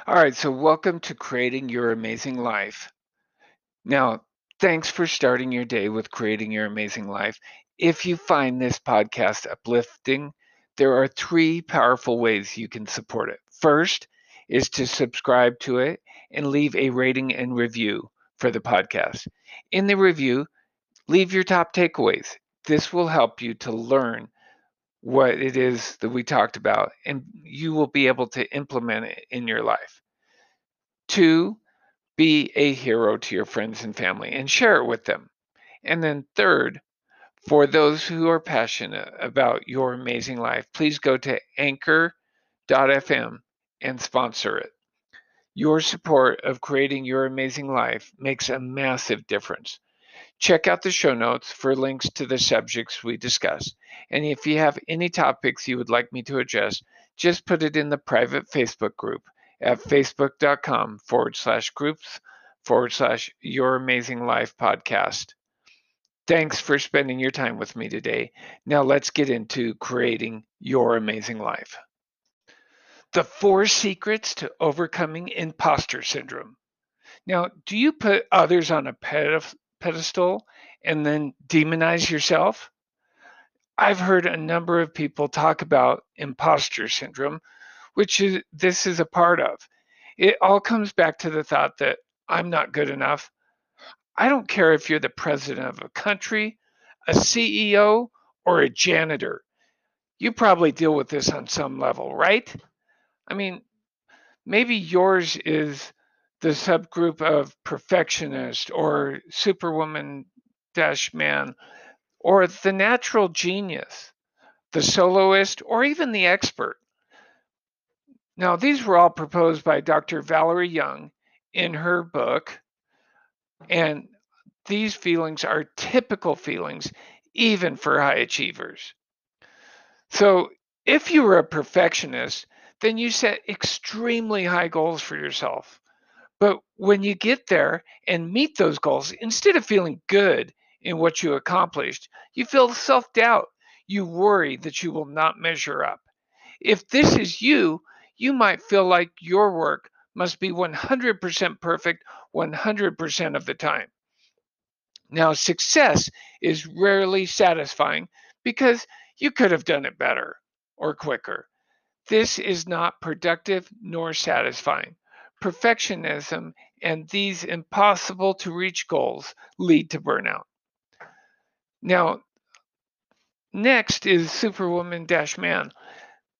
All right, so welcome to Creating Your Amazing Life. Now, thanks for starting your day with Creating Your Amazing Life. If you find this podcast uplifting, there are three powerful ways you can support it. First is to subscribe to it and leave a rating and review for the podcast. In the review, leave your top takeaways. This will help you to learn what it is that we talked about, and you will be able to implement it in your life. Two, be a hero to your friends and family and share it with them. And then, third, for those who are passionate about your amazing life, please go to anchor.fm and sponsor it. Your support of creating your amazing life makes a massive difference. Check out the show notes for links to the subjects we discuss. And if you have any topics you would like me to address, just put it in the private Facebook group at facebook.com forward slash groups forward slash your amazing life podcast. Thanks for spending your time with me today. Now let's get into creating your amazing life. The four secrets to overcoming imposter syndrome. Now, do you put others on a pedestal? Pedestal and then demonize yourself? I've heard a number of people talk about imposter syndrome, which is this is a part of. It all comes back to the thought that I'm not good enough. I don't care if you're the president of a country, a CEO, or a janitor. You probably deal with this on some level, right? I mean, maybe yours is the subgroup of perfectionist or superwoman dash man or the natural genius, the soloist, or even the expert. Now, these were all proposed by Dr. Valerie Young in her book, and these feelings are typical feelings even for high achievers. So, if you were a perfectionist, then you set extremely high goals for yourself. But when you get there and meet those goals, instead of feeling good in what you accomplished, you feel self doubt. You worry that you will not measure up. If this is you, you might feel like your work must be 100% perfect 100% of the time. Now, success is rarely satisfying because you could have done it better or quicker. This is not productive nor satisfying perfectionism, and these impossible to reach goals lead to burnout. Now, next is Superwoman Dash Man.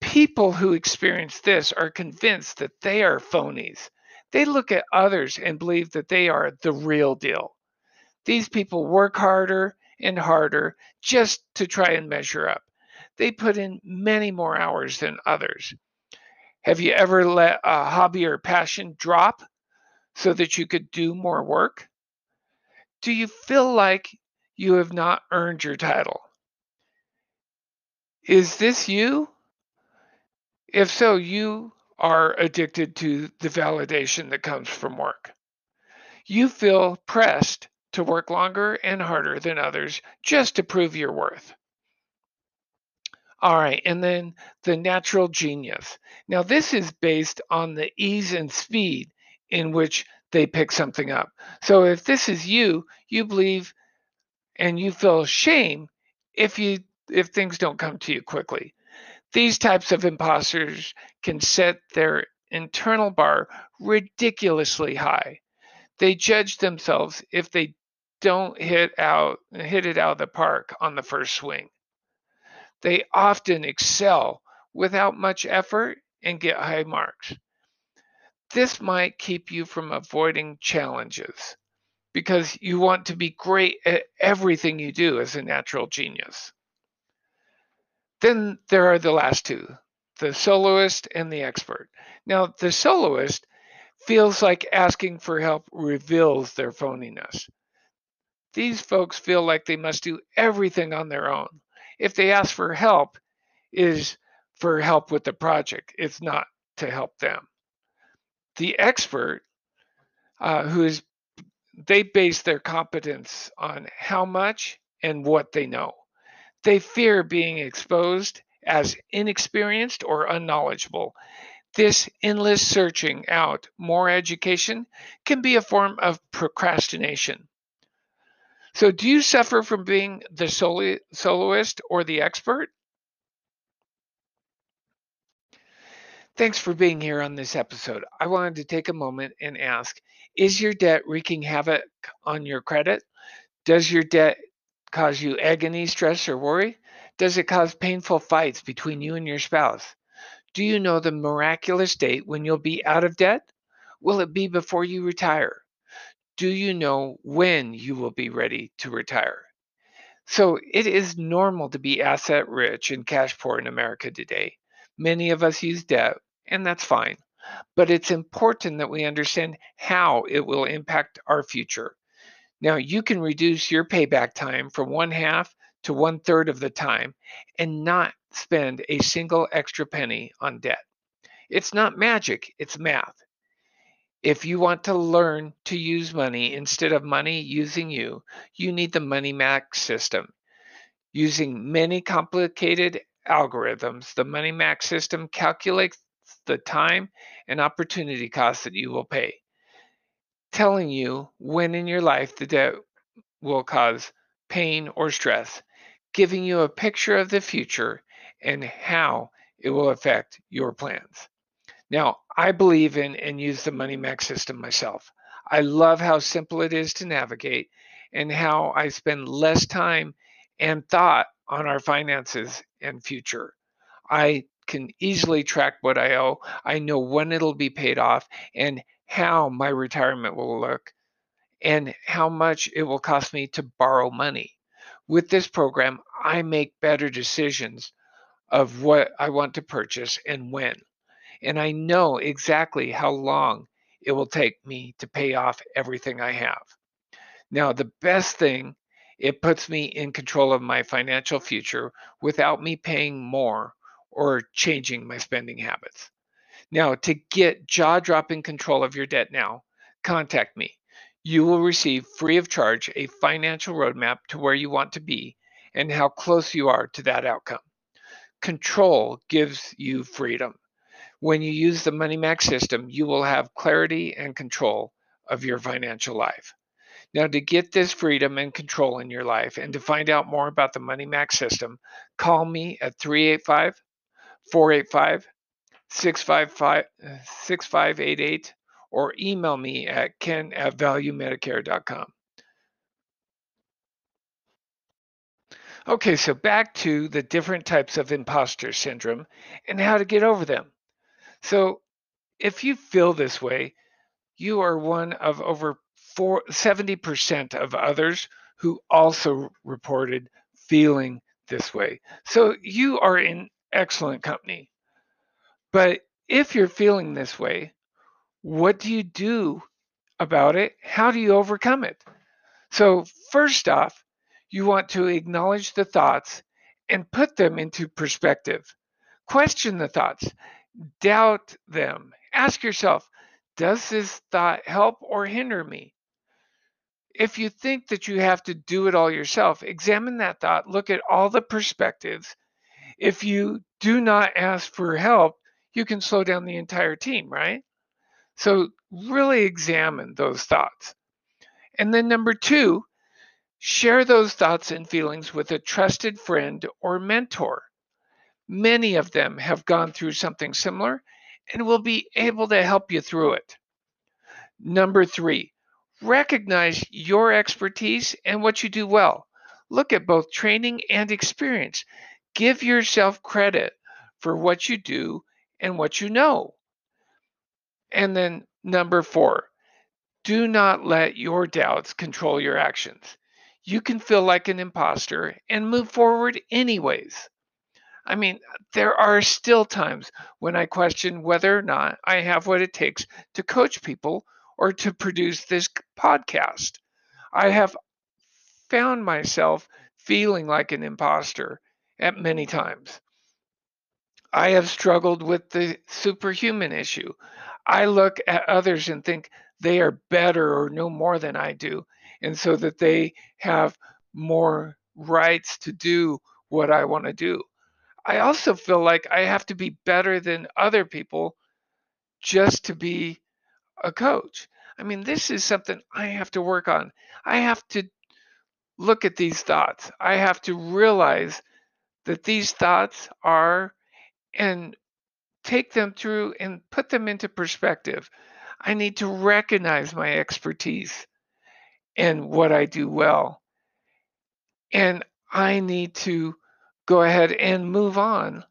People who experience this are convinced that they are phonies. They look at others and believe that they are the real deal. These people work harder and harder just to try and measure up. They put in many more hours than others. Have you ever let a hobby or passion drop so that you could do more work? Do you feel like you have not earned your title? Is this you? If so, you are addicted to the validation that comes from work. You feel pressed to work longer and harder than others just to prove your worth. All right, and then the natural genius. Now, this is based on the ease and speed in which they pick something up. So, if this is you, you believe and you feel shame if you if things don't come to you quickly. These types of imposters can set their internal bar ridiculously high. They judge themselves if they don't hit out hit it out of the park on the first swing. They often excel without much effort and get high marks. This might keep you from avoiding challenges because you want to be great at everything you do as a natural genius. Then there are the last two the soloist and the expert. Now, the soloist feels like asking for help reveals their phoniness. These folks feel like they must do everything on their own if they ask for help, is for help with the project. It's not to help them. The expert, uh, who is, they base their competence on how much and what they know. They fear being exposed as inexperienced or unknowledgeable. This endless searching out more education can be a form of procrastination. So, do you suffer from being the soloist or the expert? Thanks for being here on this episode. I wanted to take a moment and ask Is your debt wreaking havoc on your credit? Does your debt cause you agony, stress, or worry? Does it cause painful fights between you and your spouse? Do you know the miraculous date when you'll be out of debt? Will it be before you retire? Do you know when you will be ready to retire? So it is normal to be asset rich and cash poor in America today. Many of us use debt, and that's fine. But it's important that we understand how it will impact our future. Now, you can reduce your payback time from one half to one third of the time and not spend a single extra penny on debt. It's not magic, it's math. If you want to learn to use money instead of money using you, you need the Money Max system. Using many complicated algorithms, the Money Max system calculates the time and opportunity costs that you will pay, telling you when in your life the debt will cause pain or stress, giving you a picture of the future and how it will affect your plans. Now, I believe in and use the Money Max system myself. I love how simple it is to navigate and how I spend less time and thought on our finances and future. I can easily track what I owe. I know when it'll be paid off and how my retirement will look and how much it will cost me to borrow money. With this program, I make better decisions of what I want to purchase and when and I know exactly how long it will take me to pay off everything I have. Now, the best thing, it puts me in control of my financial future without me paying more or changing my spending habits. Now, to get jaw dropping control of your debt now, contact me. You will receive free of charge a financial roadmap to where you want to be and how close you are to that outcome. Control gives you freedom. When you use the Money Max system, you will have clarity and control of your financial life. Now, to get this freedom and control in your life and to find out more about the Money Max system, call me at 385 485 6588 or email me at ken at valuemedicare.com. Okay, so back to the different types of imposter syndrome and how to get over them. So if you feel this way, you are one of over four, 70% of others who also reported feeling this way. So you are in excellent company. But if you're feeling this way, what do you do about it? How do you overcome it? So, first off, you want to acknowledge the thoughts and put them into perspective. Question the thoughts doubt them. Ask yourself, does this thought help or hinder me? If you think that you have to do it all yourself, examine that thought, look at all the perspectives. If you do not ask for help, you can slow down the entire team, right? So, really examine those thoughts. And then, number two, share those thoughts and feelings with a trusted friend or mentor. Many of them have gone through something similar and will be able to help you through it. Number three, recognize your expertise and what you do well. Look at both training and experience. Give yourself credit for what you do and what you know. And then number four, do not let your doubts control your actions. You can feel like an imposter and move forward anyways. I mean, there are still times when I question whether or not I have what it takes to coach people or to produce this podcast. I have found myself feeling like an imposter at many times. I have struggled with the superhuman issue. I look at others and think they are better or know more than I do, and so that they have more rights to do what I want to do. I also feel like I have to be better than other people just to be a coach. I mean, this is something I have to work on. I have to look at these thoughts. I have to realize that these thoughts are and take them through and put them into perspective. I need to recognize my expertise and what I do well. And I need to go ahead and move on.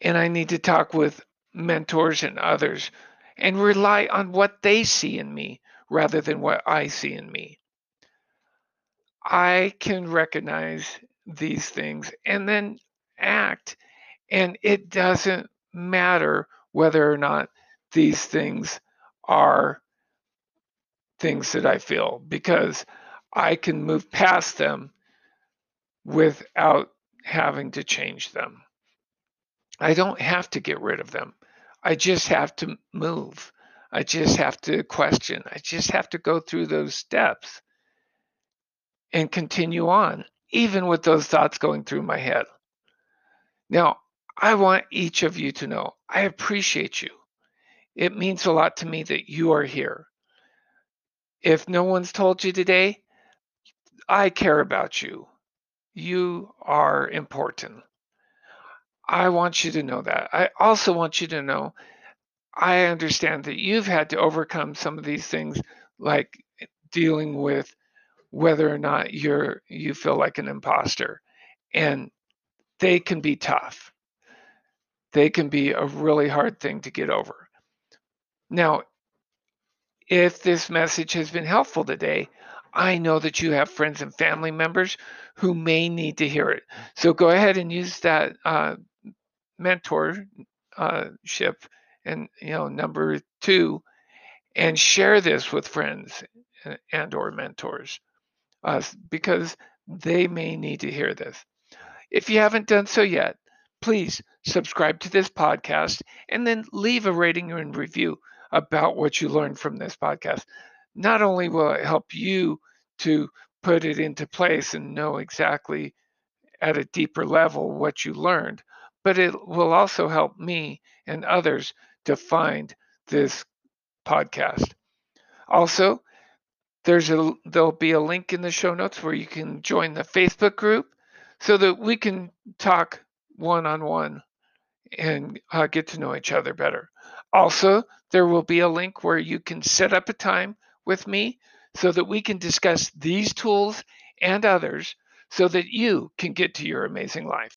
And I need to talk with mentors and others and rely on what they see in me rather than what I see in me. I can recognize these things and then act. And it doesn't matter whether or not these things are things that I feel because I can move past them without having to change them. I don't have to get rid of them. I just have to move. I just have to question. I just have to go through those steps and continue on, even with those thoughts going through my head. Now, I want each of you to know I appreciate you. It means a lot to me that you are here. If no one's told you today, I care about you. You are important. I want you to know that. I also want you to know I understand that you've had to overcome some of these things like eh, dealing with whether or not you're you feel like an imposter and they can be tough. They can be a really hard thing to get over. Now, if this message has been helpful today, I know that you have friends and family members who may need to hear it. So go ahead and use that uh, mentorship and you know number two, and share this with friends and or mentors, uh, because they may need to hear this. If you haven't done so yet, please subscribe to this podcast and then leave a rating and review about what you learned from this podcast. Not only will it help you to put it into place and know exactly at a deeper level what you learned, but it will also help me and others to find this podcast. Also, there's a there'll be a link in the show notes where you can join the Facebook group so that we can talk one on one and uh, get to know each other better. Also, there will be a link where you can set up a time with me so that we can discuss these tools and others so that you can get to your amazing life.